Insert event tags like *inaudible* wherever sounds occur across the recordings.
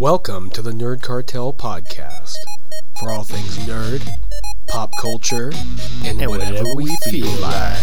Welcome to the Nerd Cartel podcast for all things nerd, pop culture, and, whatever, we feel like.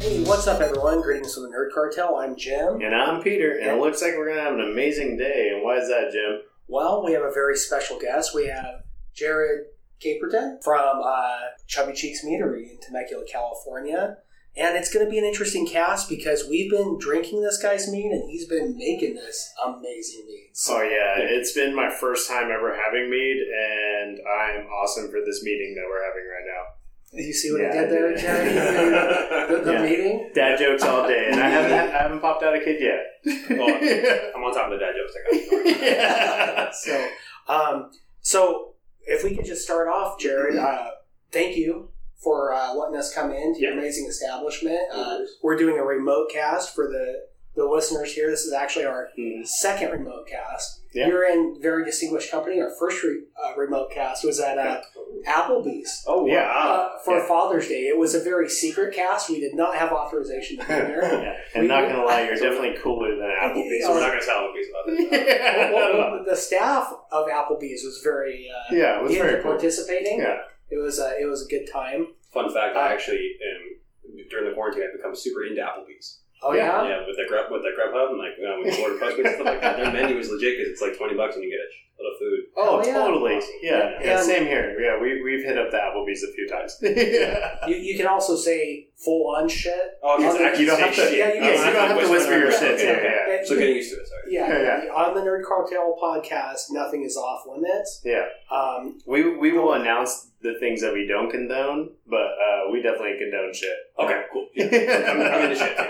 Hey, what's up, everyone? Greetings from the Nerd Cartel. I'm Jim. And I'm Peter, and it looks like we're going to have an amazing day. And why is that, Jim? Well, we have a very special guest. We have Jared Caperton from uh, Chubby Cheeks Meadery in Temecula, California. And it's going to be an interesting cast because we've been drinking this guy's mead and he's been making this amazing mead. So, Oh, yeah. It's been my first time ever having mead, and I'm awesome for this meeting that we're having right now. You see what Yeah, I did there, I did. Jared? the the Yeah. meeting? Dad jokes all day, and I *laughs* haven't, I haven't popped out a kid yet. *laughs* I'm on top of the dad jokes. I got *laughs* yeah. So, um, so if we could just start off, Jared, uh, thank you for uh, letting us come in to your amazing establishment. Uh, we're doing a remote cast for the the listeners here. This is actually our Hmm. second remote cast. Yeah. You're in very distinguished company. Our first re- uh, remote cast was at uh, Applebee's. Oh, yeah. Uh, for Yeah. Father's Day, it was a very secret cast. We did not have authorization to be *laughs* there. Yeah. And not going to lie, you're definitely cooler than *laughs* Applebee's. So we're not going to tell him a about this. *laughs* well, well, the staff of Applebee's was very uh, yeah, it was into very cool. participating. Yeah. It was a, it was a good time. Fun fact: I actually am during the quarantine. I've become super into Applebee's. Oh Yeah. yeah, with the grub with the Grubhub and like know, when you order Postmates and stuff like that. Their menu is legit because it's like twenty bucks and you get a little food. Oh, Oh, yeah. totally. Yeah, yeah, And- same here. Yeah, we, we've hit up the Applebee's a few times. *laughs* yeah. You, you can also say full on shit. Oh, it's actually You don't have to, shit. Yeah, you yeah, you don't have to whisper your shit. Okay, Yeah, yeah. So getting used to it. Sorry. Yeah, Yeah. on the Nerd Cartel podcast, nothing is off limits. Yeah. Um, We we will announce the things that we don't condone, but uh, we definitely condone shit. Okay, cool. Yeah. *laughs* I'm, I'm into shit too.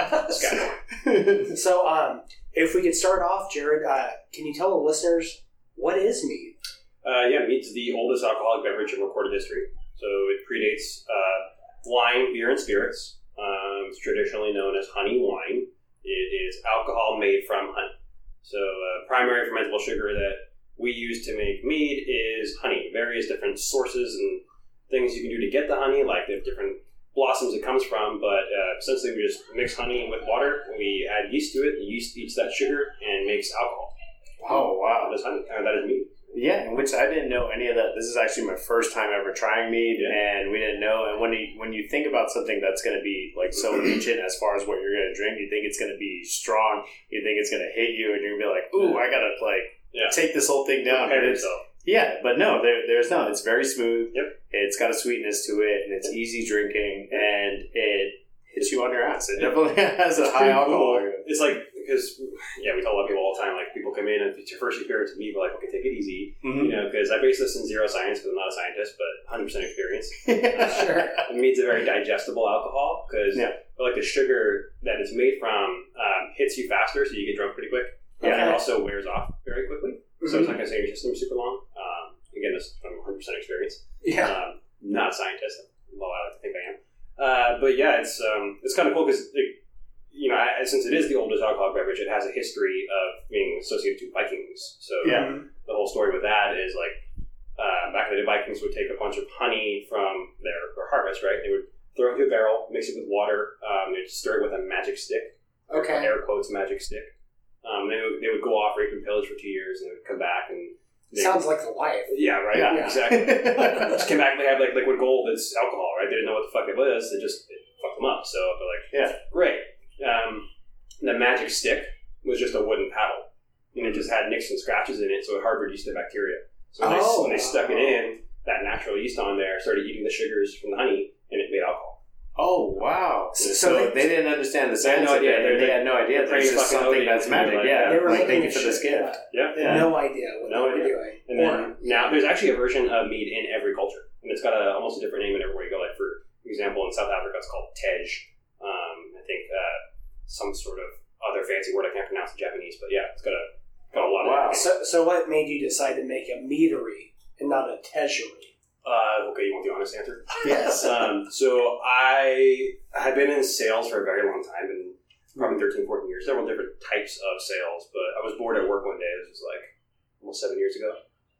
All right. This *laughs* so, um, if we could start off, Jared, uh, can you tell the listeners what is mead? Uh, yeah, mead's the oldest alcoholic beverage in recorded history. So it predates uh, wine, beer, and spirits. Um, it's traditionally known as honey wine. It is alcohol made from honey. So uh, primary fermentable sugar that we use to make mead is honey. Various different sources and things you can do to get the honey, like the different blossoms it comes from. But uh, essentially, we just mix honey with water. We add yeast to it. The yeast eats that sugar and makes alcohol. Oh wow! That is honey. Uh, that is mead. Yeah, which I didn't know any of that. This is actually my first time ever trying mead, Yeah. and we didn't know. And when you when you think about something that's going to be like so *clears throat* ancient as far as what you're going to drink, you think it's going to be strong. You think it's going to hit you, and you're going to be like, "Ooh, I gotta like Yeah. take this whole thing down." Prepare it's- yourself. Yeah, but no, there, there's not. It's very smooth. Yep. It's got a sweetness to it, and it's easy drinking, and it hits you on your ass. It definitely *laughs* has a It's high alcohol. cool. It's like because yeah, we tell a lot of people all the time. Like people come in and if it's your first experience with me, we're like, okay, take it easy, Mhm. you know, because I base this in zero science because I'm not a scientist, but 100 percent experience. *laughs* Sure. It means a very digestible alcohol because Yeah. like the sugar that it's made from um, hits you faster, so you get drunk pretty quick. Okay. And it also wears off very quickly, so Mhm. it's not going to stay in your system super long. Um, again, this from 100 percent experience. Yeah. Um, not a scientist, although I like to think I am. Uh, but yeah, it's um, it's kind of cool because I, since it is the oldest alcoholic beverage, it has a history of being associated to Vikings. So Yeah. the whole story with that is like uh, back in the day, Vikings would take a bunch of honey from their, their harvest, right? They would throw it into a barrel, mix it with water, um, they'd stir it with a magic stick, Okay. air quotes magic stick. Um, they, would, they would go off, rape and pillage for two years, and they would come back and they, Sounds like the life. yeah, right, Yeah. exactly. *laughs* just came back and they had like liquid gold. It's alcohol, right? They didn't know what the fuck it was. It just it fucked them up. So they're like, Yeah. great. Um, the magic stick was just a wooden paddle, and it just had nicks and scratches in it, so it harbored yeast and bacteria. So when, Oh. they, when they stuck it in, that natural yeast on there started eating the sugars from the honey, and it made alcohol. Oh wow! So, So they, they- didn't understand the They had science no of it. idea. and They're- They had no idea. they're That pretty it's just fucking something that's magic. Like, Yeah, They were like looking thank you for this shit. gift. Yeah. Yeah. No idea what No they were idea. doing. And Or- then now there's actually a version of mead in every culture, and it's got a, almost a different name in everywhere you go. Like for example, in South Africa, it's called tej. Um, I think uh, some sort of other fancy word I can't pronounce in Japanese, but yeah, it's got a got a lot Wow. of. So, so what made you decide to make a meadery and not a teasury? Uh, okay, you want the honest answer? *laughs* Yes. um, so I had been in sales for a very long time, and probably 13, 14 years, several different types of sales. But I was bored at work one day. This was like almost seven years ago.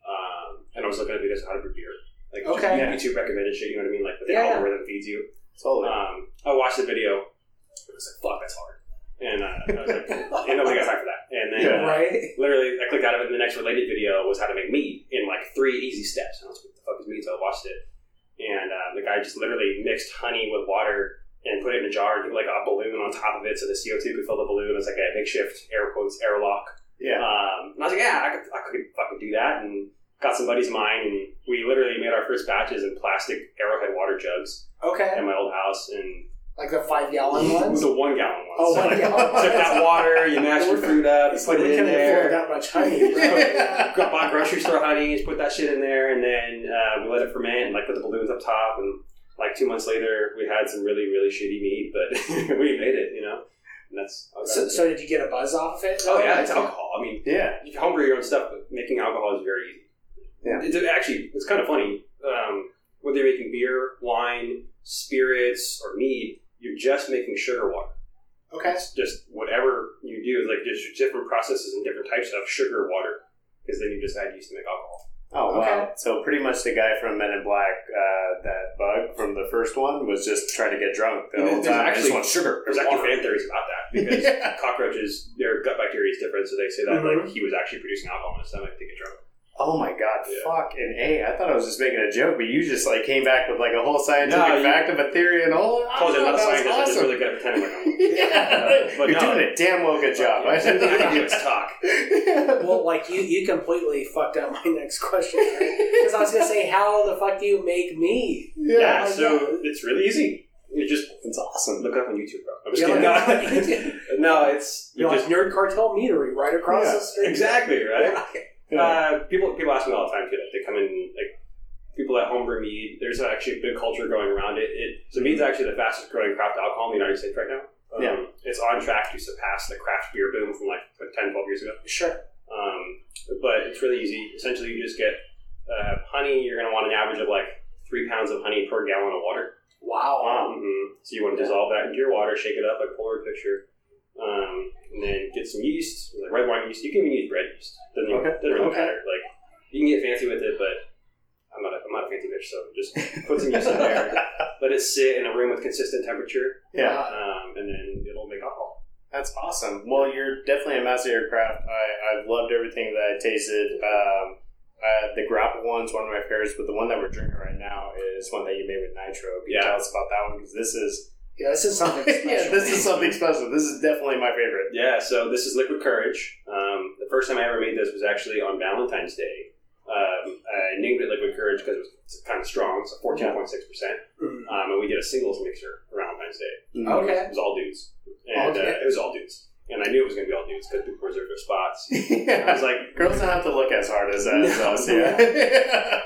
Um, and I was looking at videos on how to brew beer. Like Okay. just YouTube recommended shit. You know what I mean? Like the Yeah, yeah. algorithm feeds you. Totally. Um, I watched the video. I was like, "Fuck, that's hard." And uh, I was like, *laughs* "Ain't nobody got time for that." And then Yeah. uh, literally, I clicked out of it, and the next related video was how to make mead in like three easy steps. And I was like, "What the fuck is mead?" So I watched it, and uh, the guy just literally mixed honey with water and put it in a jar and put like a balloon on top of it, so the CO two could fill the balloon. It's like a makeshift air quotes airlock. yeah. Um, and I was like, "Yeah, I could, I could fucking do that." And got some buddies of mine, and we literally made our first batches in plastic Arrowhead water jugs Okay. at my old house, and Like the five gallon *laughs* ones? the one gallon ones. Oh, so one like, took that water, you mashed your fruit up, It's put like it in couldn't afford there. that much honey, bro. Got bought grocery store honey, put that shit in there, and then uh, we let it ferment and like put the balloons up top. And like two months later, we had some really really shitty meat, but *laughs* we made it, you know. And that's So, so did you get a buzz off of it? oh yeah, it's alcohol. I mean, yeah. you can homebrew your own stuff, but making alcohol is very easy. Yeah. It's actually it's kind of funny. Um, whether you're making beer, wine, spirits, or mead, you're just making sugar water. Okay. It's just whatever you do, like there's different processes and different types of sugar water, because then you just add yeast to make alcohol. Oh wow! Okay. So pretty much the guy from Men in Black, uh, that bug from the first one, was just trying to get drunk the whole time. I just actually- want sugar. There's actually fan theories about that *laughs* because Yeah. cockroaches, their gut bacteria is different, so they say that Mhm. like he was actually producing alcohol in his stomach to get drunk. Oh my god! Yeah. Fuck and a. I thought I was just making a joke, but you just like came back with like a whole scientific No, you- fact of a theory and all. I told you I'm not a that was scientist, I'm just really good at pretending like *laughs* I'm. yeah, *laughs* But you're no. doing a damn well good job. *laughs* Yeah, the only thing I can do is talk. Well, like you, you completely fucked up my next question because I was gonna say, how the fuck do you make me? Yeah, Yeah. so it's really easy. You just it's awesome. look it up on YouTube, bro. I'm just Yeah, kidding. like- No, no, it's you You're like just Nerd Cartel Meadery right across Yeah, the street. exactly right. Yeah. Uh, people people ask me all the time too. Like they come in like people at homebrew mead. There's actually a big culture going around it. it so mead's actually the fastest growing craft alcohol in the United States right now. Um, Yeah. it's on track to surpass the craft beer boom from like 10, 12 years ago. Sure. Um, but it's really easy. Essentially, you just get uh, honey. You're going to want an average of like three pounds of honey per gallon of water. Wow. hmm So you want to dissolve that into your water, shake it up like Polaroid picture, um, and then get some yeast, like red wine yeast. You can even use bread yeast. Doesn't, even, Okay. doesn't really Okay. matter. Like you can get fancy with it, but I'm not. A, I'm not a fancy bitch, so just put some yeast in there. *laughs* Let it sit in a room with consistent temperature, yeah. um, and then it'll make alcohol. That's awesome. Well, you're definitely a master of your craft. I, I've loved everything that I tasted. Um, uh, the grapple one's one of my favorites, but the one that we're drinking right now is one that you made with nitro. Can you Yeah. tell us about that one? Because this is Yeah, this is something *laughs* special. yeah, this is something special. This is definitely my favorite. Yeah, so this is Liquid Courage. Um, the first time I ever made this was actually on Valentine's Day. Um, I named it Liquid Courage because it was kind of strong, It's so 14.6%. Mm. Um, and we did a singles mixer for Valentine's Day. Okay. It was all dudes. And Okay. uh, it was all dudes. And I knew it was going to be all dudes because people reserved their spots. *laughs* I was like, Girls don't have to look as hard as, as *laughs* No. us. Yeah.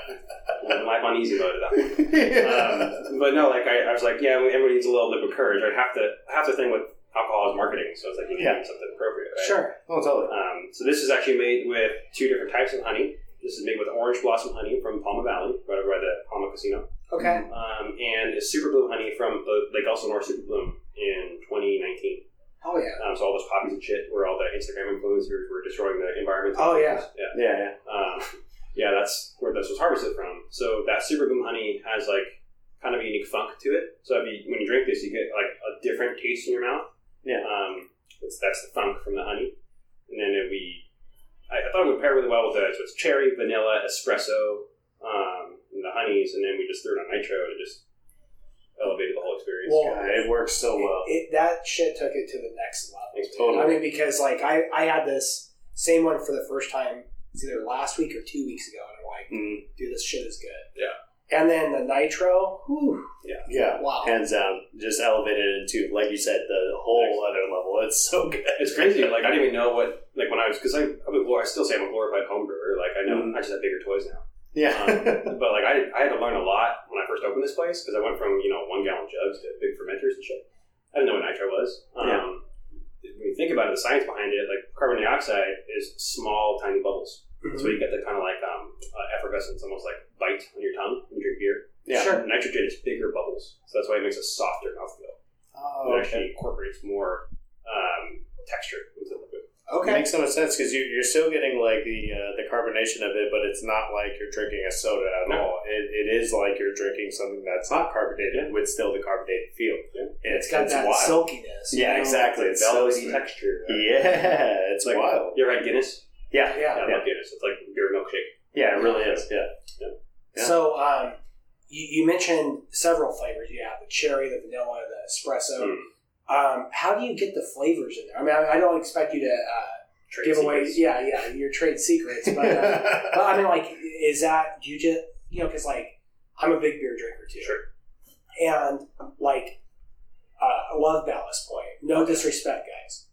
Living life on easy mode at that point. *laughs* Um, but no, like I, I was like, yeah, everybody needs a little bit of courage. I have to half the thing with alcohol is marketing, so it's like you need Yeah. something appropriate. Right? Sure. oh, totally. Um, so this is actually made with two different types of honey. This is made with orange blossom honey from Pauma Valley, right over by the Pauma Casino, Okay. um, and it's super bloom honey from the Lake Elsinore Super Bloom in 2019. Oh yeah. Um, so all those poppies and shit, where all the Instagram influencers were destroying the environment. Oh, yeah. yeah. Yeah, yeah. Um, yeah, that's where this was harvested from. So that super bloom honey has like kind of a unique funk to it. So if you, when you drink this, you get like a different taste in your mouth. Yeah. Um, it's, that's the funk from the honey, and then it we. I, I thought it would pair really well with the so it's cherry, vanilla, espresso, um, and the honeys, and then we just threw it on nitro and it just elevated the whole experience. Well, God, it works so well. It, that shit took it to the next level. Thanks, totally. I mean, because like I, I had this same one for the first time it's either last week or two weeks ago, and I'm like, Mm, dude, this shit is good. Yeah. And then the nitro, whew, yeah. wow. Hands down. Just elevated into, like you said, the whole other level. It's so good. It's crazy. Like I didn't even know what like when I was because I I'm a, glor- I still say I'm a glorified home brewer. Like I know Mhm. I just have bigger toys now. Yeah. Um, *laughs* but like I, I had to learn a lot when I first opened this place because I went from you know one gallon jugs to big fermenters and shit. I didn't know what nitro was. Um, Yeah. When you think about it, the science behind it, like carbon dioxide is small, tiny bubbles. Mhm. So you get the kind of like um, uh, effervescence, almost like bite on your tongue when you drink beer. yeah. Sure. Nitrogen is bigger bubbles, so that's why it makes a softer mouthfeel. Oh, It actually incorporates more um, texture into the liquid. Okay. Makes makes so much sense because you, you're still getting like the uh, the carbonation of it, but it's not like you're drinking a soda at No. all. It, it is like you're drinking something that's not carbonated with still the carbonated feel. Yeah. It's got that wild. silkiness. Yeah, know? exactly. It's so velvety sweet. texture. Yeah, *laughs* it's like wild. You ever had Guinness? Yeah, Yeah. I love Guinness. It's like beer milkshake. yeah, it really is. Yeah, Yeah. So, um, you, you mentioned several flavors. You have the cherry, the vanilla, the espresso. Mm. Um, how do you get the flavors in there? I mean, I, I don't expect you to uh, give away, yeah, yeah, your trade secrets, but, uh, *laughs* but I mean, like, is that do you just you know? Because like, I'm a big beer drinker too, Sure. and like, uh, I love Ballast Point. No disrespect, guys,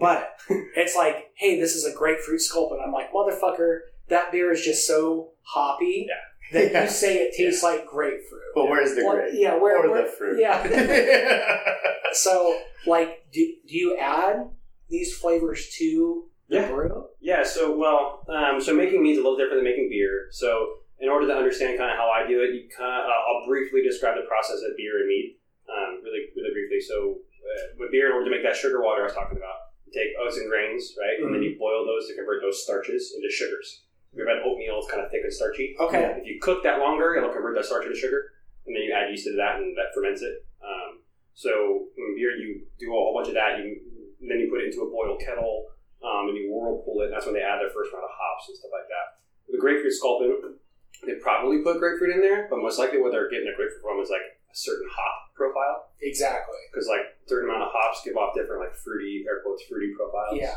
but *laughs* it's like, hey, this is a grapefruit sculpin, and I'm like, motherfucker, that beer is just so hoppy that *laughs* Yeah. you say it tastes like grapefruit. but where's the Well, grape? yeah, where, or where- the fruit? Yeah. *laughs* so, like, do, do you add these flavors to the Yeah. brew? Yeah, so well, um, so making mead is a little different than making beer. So in order to understand kind of how I do it, you kind of, uh, I'll briefly describe the process of beer and mead, um, really, really briefly. So uh, with beer, in order to make that sugar water I was talking about, you take oats and grains, right, and then you boil those to convert those starches into sugars. If you've had oatmeal, it's kind of thick and starchy. Okay. If you cook that longer, it'll convert that starch into sugar, and then you add yeast to that, and that ferments it. Um, so in beer, you do a whole bunch of that. You then you put it into a boiled kettle, um, and you whirlpool it. And that's when they add their first round of hops and stuff like that. The grapefruit sculpin, they probably put grapefruit in there, but most likely what they're getting a grapefruit from is like a certain hop profile, Exactly. because like certain amount of hops give off different like fruity, air quotes, fruity profiles. Yeah.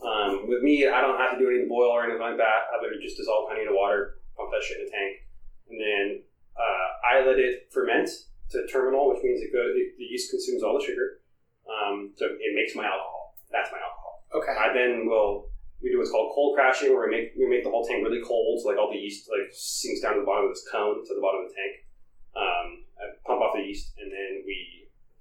Um, with me, I don't have to do to boil or anything like that. I literally just dissolve honey in water, pump that shit in a tank, and then uh, I let it ferment to terminal, which means it goes, the yeast consumes all the sugar. Um, so it makes my alcohol. That's my alcohol. Okay. I then will we do what's called cold crashing, where we make we make the whole tank really cold, so like all the yeast like sinks down to the bottom of this cone to the bottom of the tank. Um, I pump off the yeast, and then we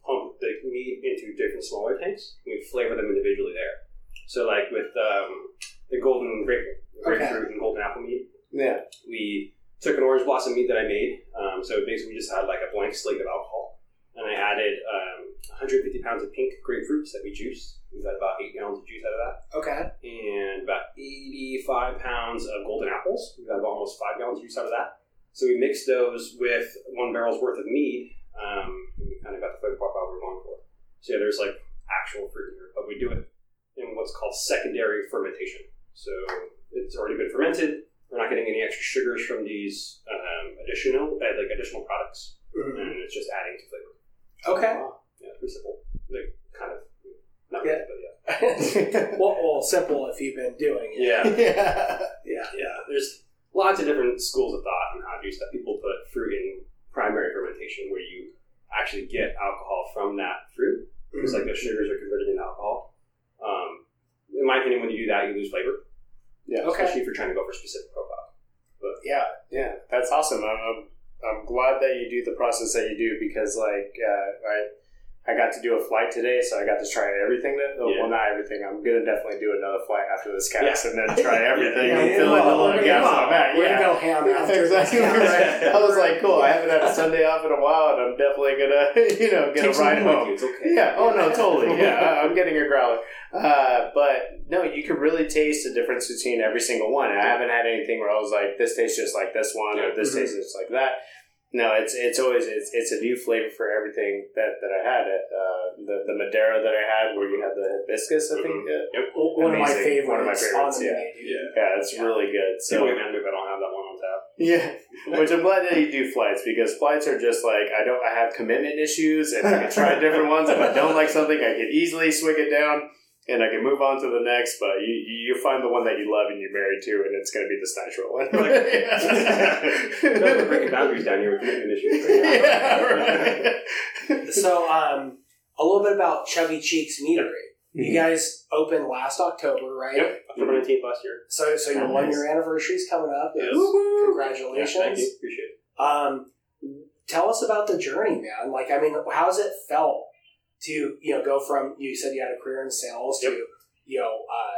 pump the mead into different smaller tanks. And we flavor them individually there. So like with um, the golden grape, grapefruit and golden apple mead, yeah. we took an orange blossom mead that I made. Um, so basically, we just had like a blank slate of alcohol, and I added um, 150 pounds of pink grapefruits that we juiced. We got about eight gallons of juice out of that, Okay. and about 85 pounds of golden apples. We got about almost five gallons of juice out of that. So we mixed those with one barrel's worth of mead. Um, and we kind of got the flavor profile we were going for. So yeah, there's like actual fruit in here, but we do it in what's called secondary fermentation. So it's already been fermented. We're not getting any extra sugars from these um, additional uh, like additional products, Mhm. and it's just adding to flavor. Okay. Yeah, it's pretty simple. Like kind of not Yeah. really, but yeah. *laughs* well, well, simple if you've been doing it. Yeah, *laughs* yeah. Yeah. yeah. There's lots of different schools of thought and how to do stuff. People put fruit in primary fermentation, where you actually get alcohol from that fruit. It's like those sugars are converted into alcohol. Um, in my opinion, when you do that, you lose flavor, Yeah. Okay. especially if you're trying to go for a specific profile. But yeah. Yeah, that's awesome. I'm, I'm, I'm glad that you do the process that you do because, like, uh, I I got to do a flight today, so I got to try everything. That, Yeah. Well, not everything. I'm gonna definitely do another flight after this cast Yeah. and then *laughs* try everything Yeah, and yeah, fill in the little gaps on that. We're Yeah. gonna go ham after *laughs* exactly this. right. *laughs* I was like, cool. I haven't had a Sunday off in a while, and I'm definitely gonna, you know, get Take a ride home. It's okay. Yeah. Oh no, totally. Yeah, I'm getting a growler. Uh, but no, you can really taste the difference between every single one. And I haven't had anything where I was like, this tastes just like this one, or this Mhm. tastes just like that. No, it's it's always it's, it's a new flavor for everything that, that I had. It uh, the the Madeira that I had, where you had the hibiscus, I think. Yep. One of my Amazing. favorites. One of my favorites, yeah. Yeah. yeah, it's Yeah. really good. So, So wait, man, if I don't have that one on tap. yeah, which I'm glad that you do flights because flights are just like I don't I have commitment issues and I can try different ones. If I don't like something, I can easily swig it down and I can move on to the next. But you you you find the one that you love and you're married to, and it's going to be the natural one. No, we're breaking boundaries down here with commitment issues. *laughs* yeah, right. So, um, a little bit about Chubby Cheeks Meadery. You guys opened last October, right? Yep, October 19th last year. So, so your one nice. year anniversary is coming up. Yes. Woo-woo. Yeah, Congratulations. thank you. Appreciate it. Um, tell us about the journey, man. Like, I mean, how's it felt to you know go from you said you had a career in sales Yep. to you know uh,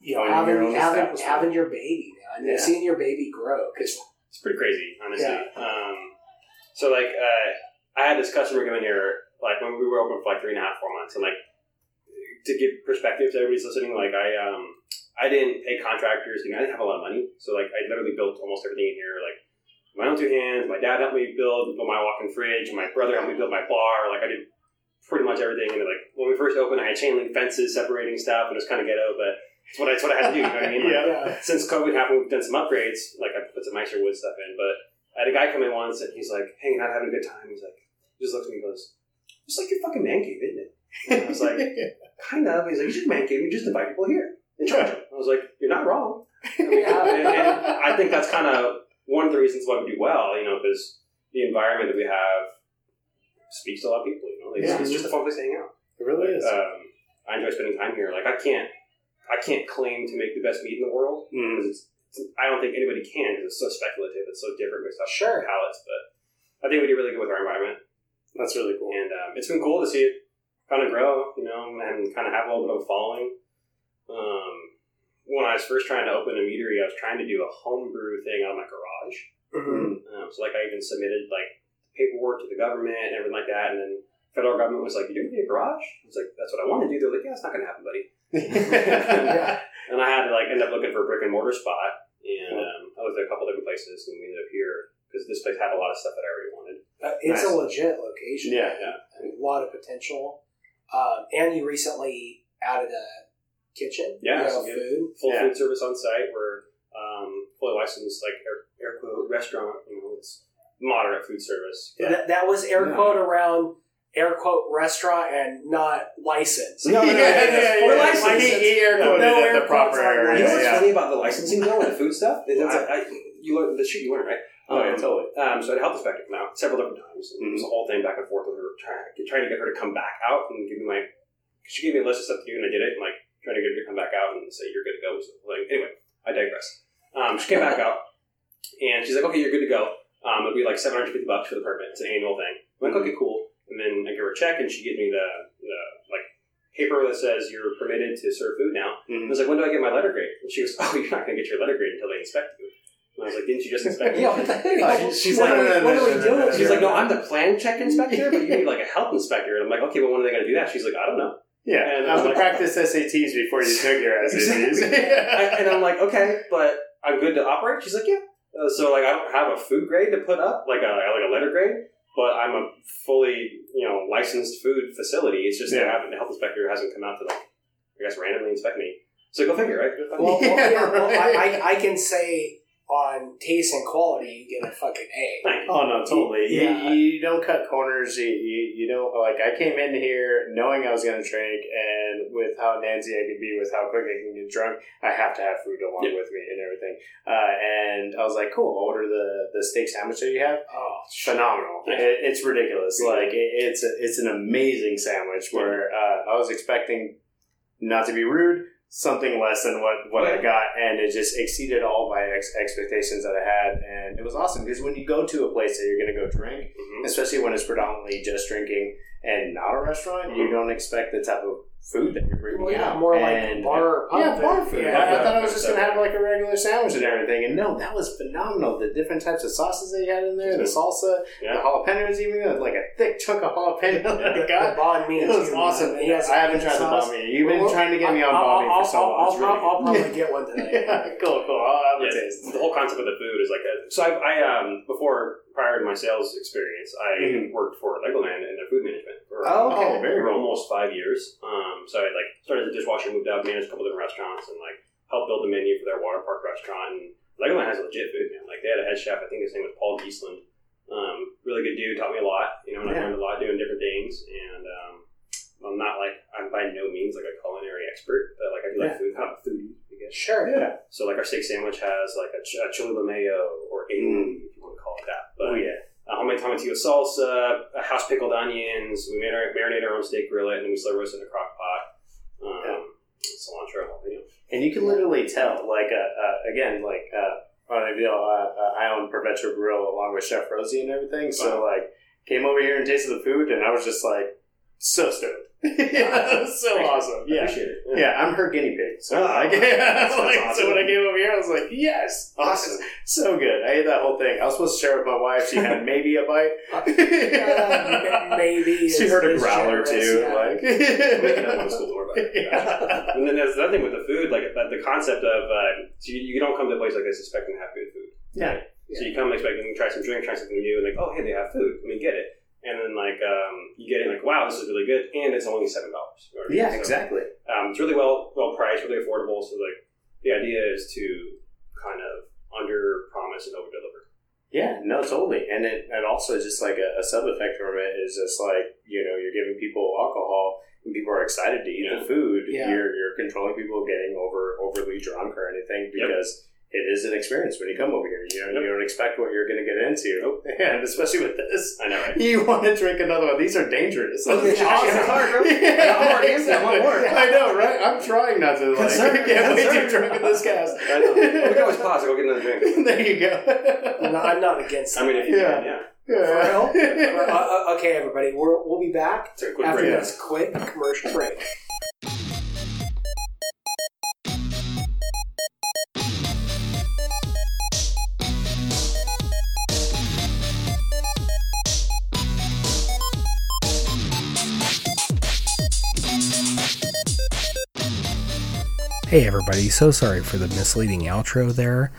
you know Owning your having having your baby, Yeah. and seeing your baby grow. Because It's pretty crazy, honestly. Yeah. Um, so like, uh, I had this customer come in here, like when we were open for like three and a half, four months, and like, to give perspective to everybody's listening, like I um I didn't pay contractors. You know, I didn't have a lot of money, so like I literally built almost everything in here, like my own two hands. My dad helped me build my walk-in fridge. My brother helped me build my bar. Like I did pretty much everything. And like when we first opened, I had chain link fences separating stuff, and it was kind of ghetto, but it's what I, it's what I had to do. You know what I mean? *laughs* Like, Yeah. Since COVID happened, we've done some upgrades. Like I put some nicer wood stuff in, but I had a guy come in once, and he's like, "Hey, not having a good time." He's like, he just looks at me and goes, "It's like your fucking man cave, isn't it?" And I was like, *laughs* kind of. He's like, you just man cave. You just invite people here and charge them. I was like, you're not wrong. And, we have, and, and *laughs* I think that's kind of one of the reasons why we do well. You know, because the environment that we have speaks to a lot of people. You know, like, Yeah. it's just a fun place to hang out. It really is. Um, I enjoy spending time here. Like I can't, I can't claim to make the best meat in the world Mm. it's, it's- I don't think anybody can because it's so speculative. It's so different based off Sure. palates. But I think we do really good with our environment That's really cool. and um, it's been cool to see it kind of grow, you know, and kind of have a little bit of a following. Um, when I was first trying to open a meadery, I was trying to do a homebrew thing out of my garage. Mhm. Um, so, like, I even submitted like paperwork to the government and everything like that, and then federal government was like, "You doing a garage?" I was like, "That's what I want to do." They're like, "Yeah, it's not going to happen, buddy." Yeah. *laughs* *laughs* And I had to like end up looking for a brick and mortar spot, and um, I looked at a couple different places, and we ended up here because this place had a lot of stuff that I already wanted. Uh, it's Nice. a legit location. Yeah. Yeah. a lot of potential. Um, and you recently added a kitchen. Yeah, you know, food. full Yeah. food service on site. We're um, fully licensed, like air, air quote restaurant. You know, it's moderate food service. But That, that was air Yeah. quote around air quote restaurant and not licensed. No, no, Yeah, yeah, yeah, yeah, we're yeah. licensed. He, he air No quoted at air the proper area. you know what's yeah. funny about the licensing though and the food stuff? Is it's, I, I, you learn the shit you learn, right? Oh, yeah, Um, totally. Um, so I had a health inspector come out several different times. And It was a whole thing back and forth with her, trying, trying to get her to come back out and give me my. She gave me a list of stuff to do, and I did it. And like trying to get her to come back out and say you're good to go. So, like anyway, I digress. Um, she came back out, and she's like, "Okay, you're good to go. Um, it'd be like 750 bucks for the permit. It's an annual thing." I'm like, "Okay, cool." And then I give her a check, and she gives me the, the like paper that says you're permitted to serve food now. And I was like, "When do I get my letter grade?" And she goes, "Oh, *laughs* you're not going to get your letter grade until they inspect you." And I was like, "Didn't you just inspect me?" *laughs* Yeah, what the heck? She's- she's what, like, are we, no, no, what are we no, no, doing? no, *laughs* no, She's like, no, I'm the plan check inspector, but you need like a health inspector. And I'm like, okay, well, when are they going to do that? She's like, I don't know. Yeah, And I'm I'm the like- practice SATs before you took your SATs. I- and I'm like, okay, but I'm good to operate. She's like, yeah. Uh, so like, I don't have a food grade to put up, like a like a letter grade, but I'm a fully you know licensed food facility. It's just Yeah. I haven't, the health inspector hasn't come out to like, I guess randomly inspect me. So go figure, right? Well, well, Yeah, *laughs* yeah, well, right. I, I, I can say on taste and quality, you get a fucking A. Thank you. Oh no, totally. Yeah. You, you don't cut corners. You, you you don't like. I came in here knowing I was going to drink, and with how Nancy I can be, with how quick I can get drunk, I have to have food along Yeah. with me and everything. Uh, and I was like, cool. I'll order the the steak sandwich that you have. Oh, phenomenal. It, it's ridiculous. Like it, it's a, it's an amazing sandwich. Where uh, I was expecting not to be rude, something less than what what I got, and it just exceeded all my ex- expectations that I had, and it was awesome because when you go to a place that you're going to go drink, Mhm. especially when it's predominantly just drinking and not a restaurant, you Mhm. don't expect the type of food that you're bringing well, yeah, out. more And- like bar pub yeah, bar food. Yeah. I, I thought I was just gonna have like a regular sandwich and everything, and no, that was phenomenal. The different types of sauces they had in there, the salsa, the jalapenos, even like a thick chunk of jalapeno. *laughs* that I The, the banh mi was awesome. He I haven't tried the sauce. banh mi. You've been Well, trying to get me on banh mi I'll- for so long. I'll, really I'll, probably get one today. *laughs* yeah, cool, cool. I'll have a taste. the whole concept of the food is like that. So I, I um before prior to my sales experience, I Mhm. worked for Legoland in their food management for, Oh, okay. Oh, very for cool. almost five years. Um, so I like started as a dishwasher, moved out, managed a couple different restaurants, and like helped build the menu for their water park restaurant. And Legoland has legit food, man. Like they had a head chef, I think his name was Paul Giesland. Um, really good dude, taught me a lot. You know, and I learned a lot doing different things. And um, I'm not like I'm by no means like a culinary expert, but like I do like food, kind of foodie, I guess. Sure. Yeah. So like our steak sandwich has like a, ch- a chili mayo or aioli, if you want to call it that. But Oh yeah. a homemade tomatillo salsa, house pickled onions. We made our, marinate our own steak, grill it, and then we slow roast it in a crock pot. Um, Cilantro, you know. And you can literally tell, like, uh, uh, again, like, uh, on a deal, uh, uh, I own Perpetua Grill along with Chef Rosie and everything. So, Wow. like, came over here and tasted the food, and I was just like, so stoked. Yeah, that's so awesome. Yeah. Appreciate it. Yeah, I'm her guinea pig. So, Oh, like, *laughs* that's *laughs* like, awesome. so when I came over here, I was like, yes, Awesome. so good. I ate that whole thing. I was supposed to share it with my wife. She had *laughs* maybe a bite. Uh, maybe she heard a is growl or two. yeah. Like, Making that school door. Yeah. And then there's the other thing with the food, like that, the concept of uh, so you, you don't come to a place like this expecting to have good food. Yeah. So you come expecting to try some drink, try something new, and like, oh hey, they have food. Let me get it. And then like um, you get it, like wow, this is really good, and it's only seven dollars. yeah, exactly. Um, it's really well well priced, really affordable. So like the idea is to kind of under promise and over deliver. Yeah, no, totally. And it and also just like a, a sub effect from it is just like, you know, you're giving people alcohol and people are excited to eat Yeah. the food. Yeah. You're you're controlling people getting over overly drunk or anything Yep. Because it is an experience when you come over here. You know, you don't expect what you're gonna get into. Nope. *laughs* And especially with this. I know, right? You want to drink another one. These are dangerous. Oh, This is yeah, awesome. yeah, sorry. Yeah, I'm already into it. More. *laughs* I know, right? I'm trying not to like Concern, *laughs* get way concern. too drunk in this cast. I know. we can always pause and go get another drink. there you go. No, I'm not against I mean, if you Yeah. can, yeah. For real? Uh, uh, okay, everybody, we're, we'll be back Take a quick after break. this quick commercial break. Hey everybody, so sorry for the misleading outro there.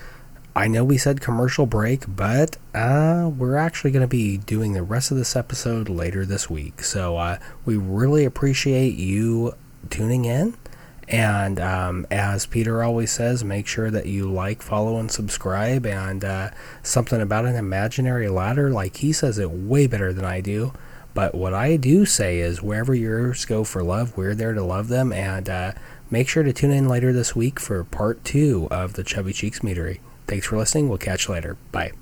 I know we said commercial break, but uh, we're actually going to be doing the rest of this episode later this week. So uh, we really appreciate you tuning in. And um, as Peter always says, make sure that you like, follow, and subscribe. And uh, something about an imaginary ladder, like he says it way better than I do. But what I do say is, wherever yours go for love, we're there to love them. And uh, make sure to tune in later this week for part two of the Chubby Cheeks Meadery. Thanks for listening. We'll catch you later. Bye.